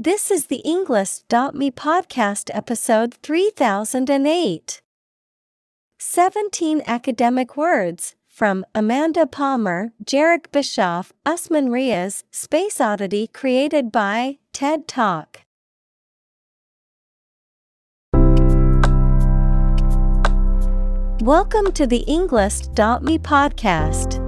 This is the Englist.me podcast episode 3008. 17 academic words from Amanda Palmer, Jherek Bischoff, Usman Riaz, Space Oddity created by TED Talk. Welcome to the Englist.me podcast.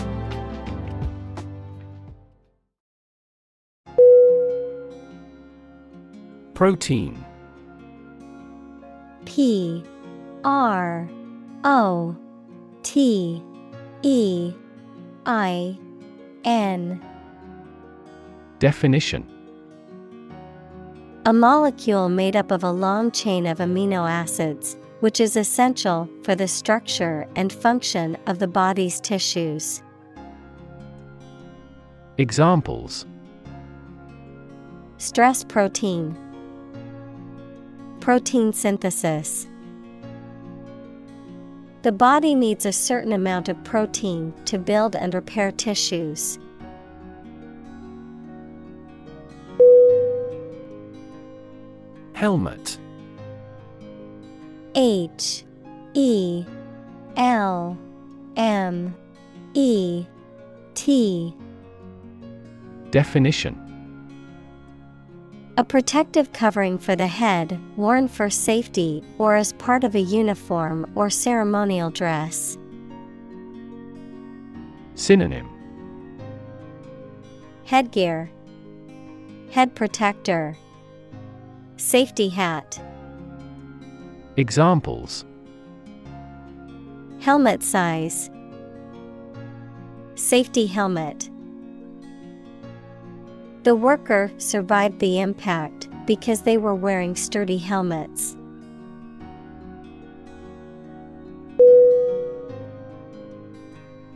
Protein. P R O T E I N. Definition. A molecule made up of a long chain of amino acids, which is essential for the structure and function of the body's tissues. Examples. Stress protein, protein synthesis. The body needs a certain amount of protein to build and repair tissues. Helmet H E L M E T Definition A protective covering for the head, worn for safety or as part of a uniform or ceremonial dress. Synonym. Headgear, Head protector, Safety hat, Examples. Helmet size, Safety helmet. The worker survived the impact because they were wearing sturdy helmets.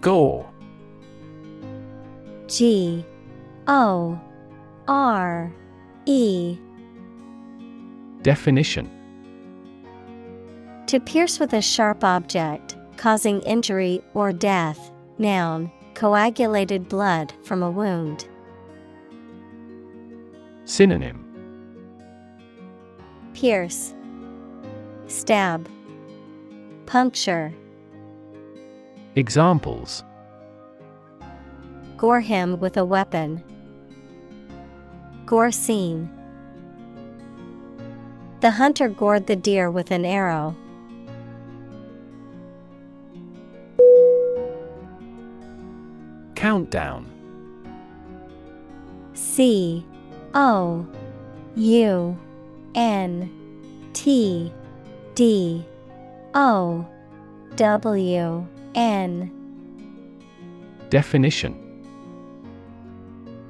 Gore G O R E Definition To pierce with a sharp object, causing injury or death. Noun, coagulated blood from a wound. Synonym Pierce, Stab, Puncture. Examples Gore him with a weapon. Gore scene. The hunter gored the deer with an arrow. Countdown C O U N T D O W N. Definition.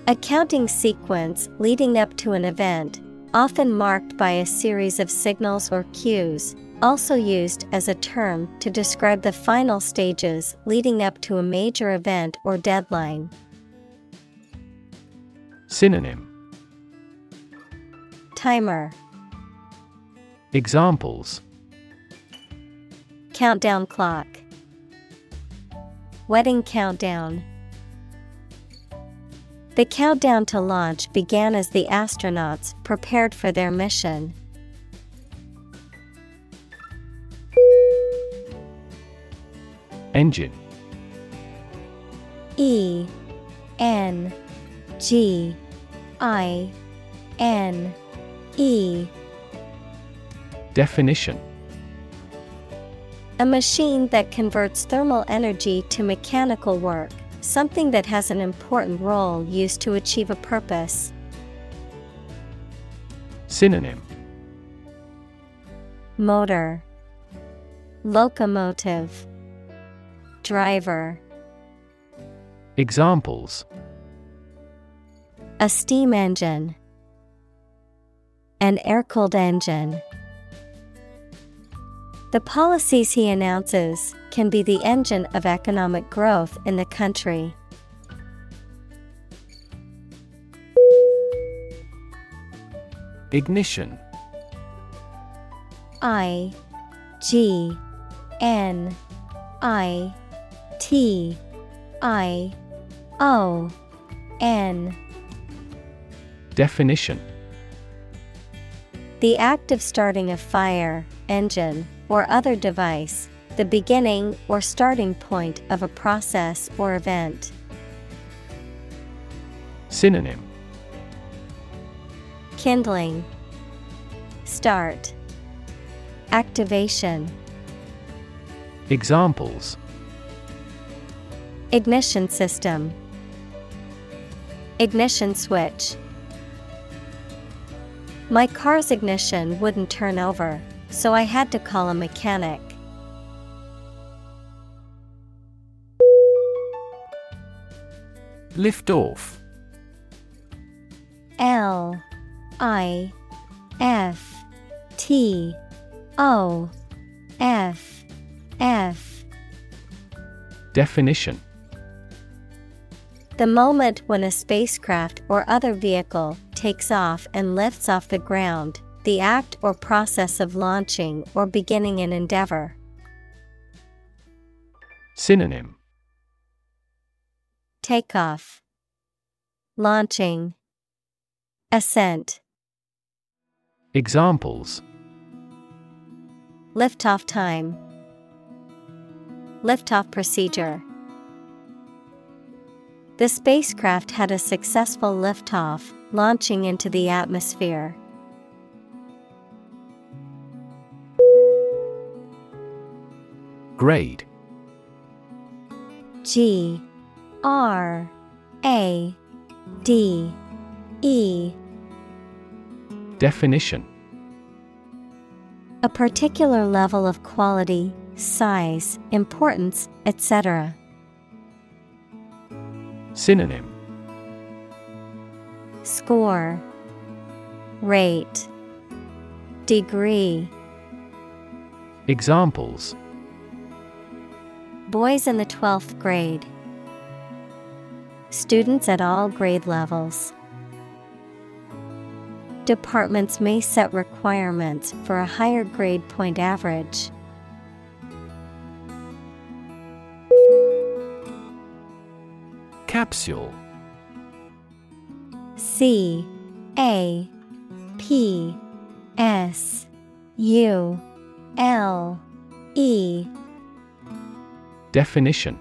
A counting sequence leading up to an event, often marked by a series of signals or cues, also used as a term to describe the final stages leading up to a major event or deadline. Synonym Timer, Examples. Countdown clock, wedding countdown. The countdown to launch began as the astronauts prepared for their mission. Engine. E N G I N E. Definition. A machine that converts thermal energy to mechanical work, something that has an important role used to achieve a purpose. Synonym. Motor. Locomotive. Driver. Examples. A steam engine An air-cooled engine. The policies he announces can be the engine of economic growth in the country. Ignition. I G N I T I O N. Definition The act of starting a fire, engine, or other device, the beginning or starting point of a process or event. Synonym Kindling, Start, Activation. Examples Ignition system, Ignition switch. My car's ignition wouldn't turn over, so I had to call a mechanic. Lift off. L I F T O F F. Definition. The moment when a spacecraft or other vehicle takes off and lifts off the ground, the act or process of launching or beginning an endeavor. Synonym. Takeoff, Launching, Ascent, Examples. Liftoff time, Liftoff procedure. The spacecraft had a successful liftoff, launching into the atmosphere. Grade G R A D E Definition A particular level of quality, size, importance, etc. Synonym Score Rate Degree Examples Boys in the 12th grade. Students at all grade levels. Departments may set requirements for a higher grade point average. Capsule C A P S U L E Definition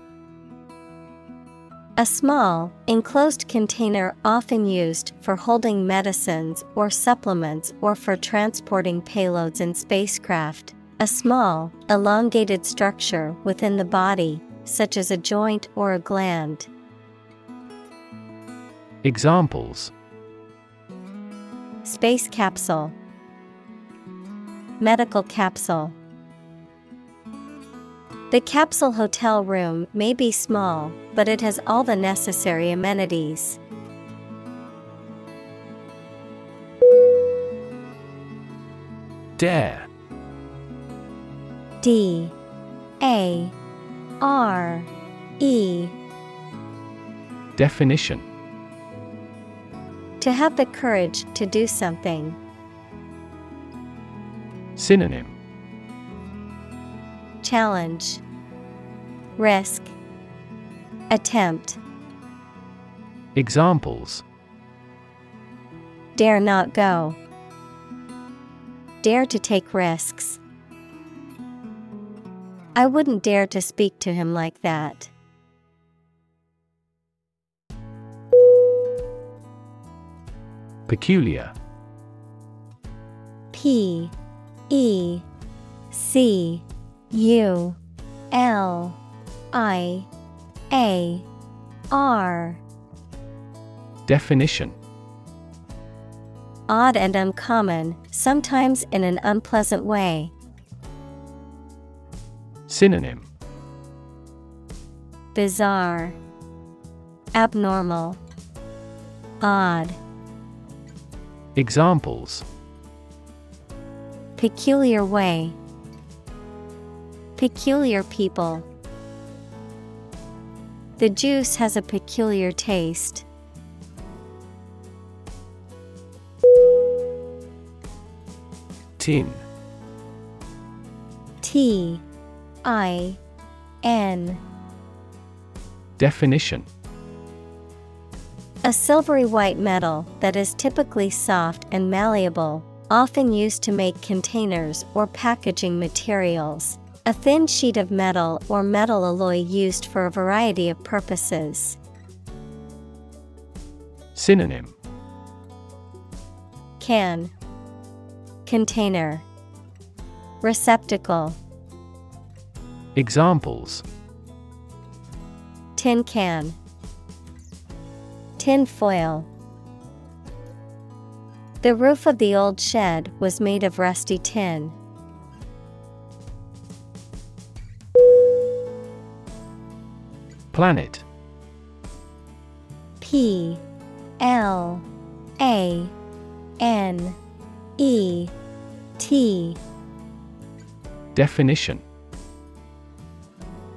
A small, enclosed container often used for holding medicines or supplements or for transporting payloads in spacecraft. A small, elongated structure within the body, such as a joint or a gland. Examples Space capsule, Medical capsule. The capsule hotel room may be small, but it has all the necessary amenities. Dare. D. A. R. E. Definition To have the courage to do something. Synonym Challenge Risk Attempt Examples Dare not go. Dare to take risks. I wouldn't dare to speak to him like that. Peculiar P E C U L I A R. Definition Odd and uncommon, sometimes in an unpleasant way. Synonym Bizarre, Abnormal, Odd. Examples. Peculiar way, Peculiar people. The juice has a peculiar taste. Tin. T. I. N. Definition A silvery white metal that is typically soft and malleable, often used to make containers or packaging materials. A thin sheet of metal or metal alloy used for a variety of purposes. Synonym. Can. Container. Receptacle. Examples. Tin can Tin foil. The roof of the old shed was made of rusty tin. Planet. P L A N E T. Definition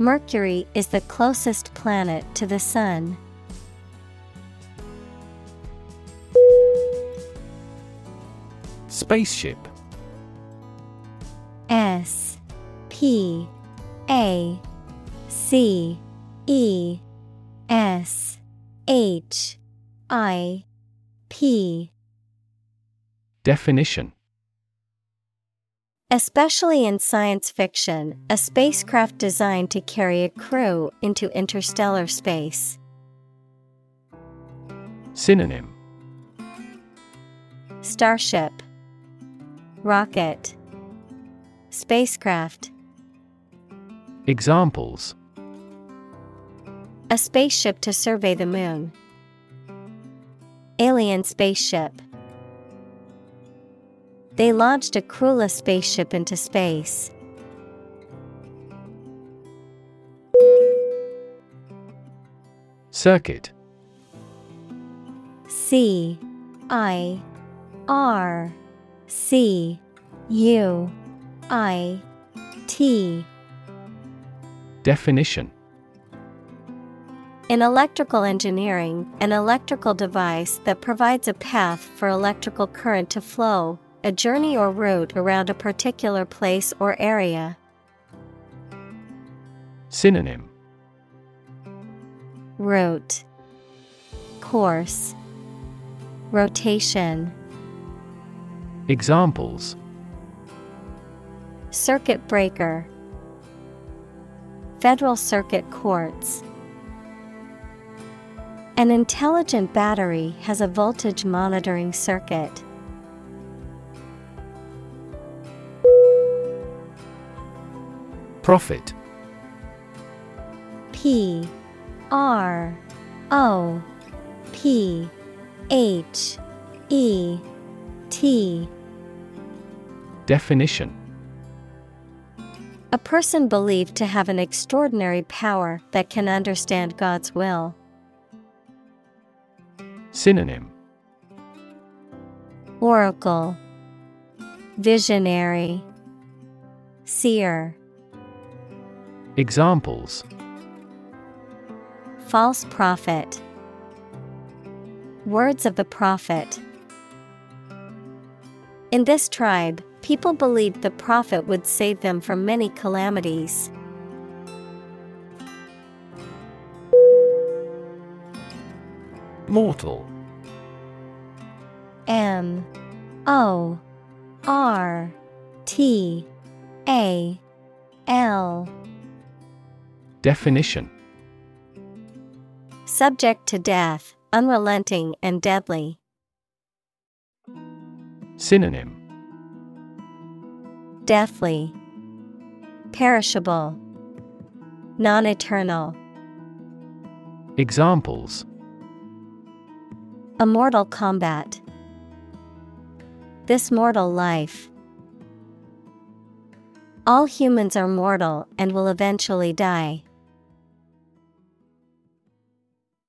Mercury is the closest planet to the Sun. Spaceship. S P A C E S H I P. Definition Especially in science fiction, a spacecraft designed to carry a crew into interstellar space. Synonym Starship Rocket Spacecraft Examples A spaceship to survey the moon. Alien spaceship. They launched a crewless spaceship into space. Circuit. C I R C U I T. Definition. In electrical engineering, an electrical device that provides a path for electrical current to flow, a journey or route around a particular place or area. Synonym. Route. Course. Rotation. Examples. Circuit breaker. Federal Circuit Courts. An intelligent battery has a voltage monitoring circuit. Prophet P R O P H E T. Definition. A person believed to have an extraordinary power that can understand God's will. Synonym. Oracle. Visionary. Seer Examples False prophet. Words of the prophet. In this tribe, people believed the prophet would save them from many calamities. Mortal M O R T A L Definition Subject to death, unrelenting and deadly. Synonym Deathly. Perishable. Non eternal. Examples A mortal combat. This mortal life. All humans are mortal and will eventually die.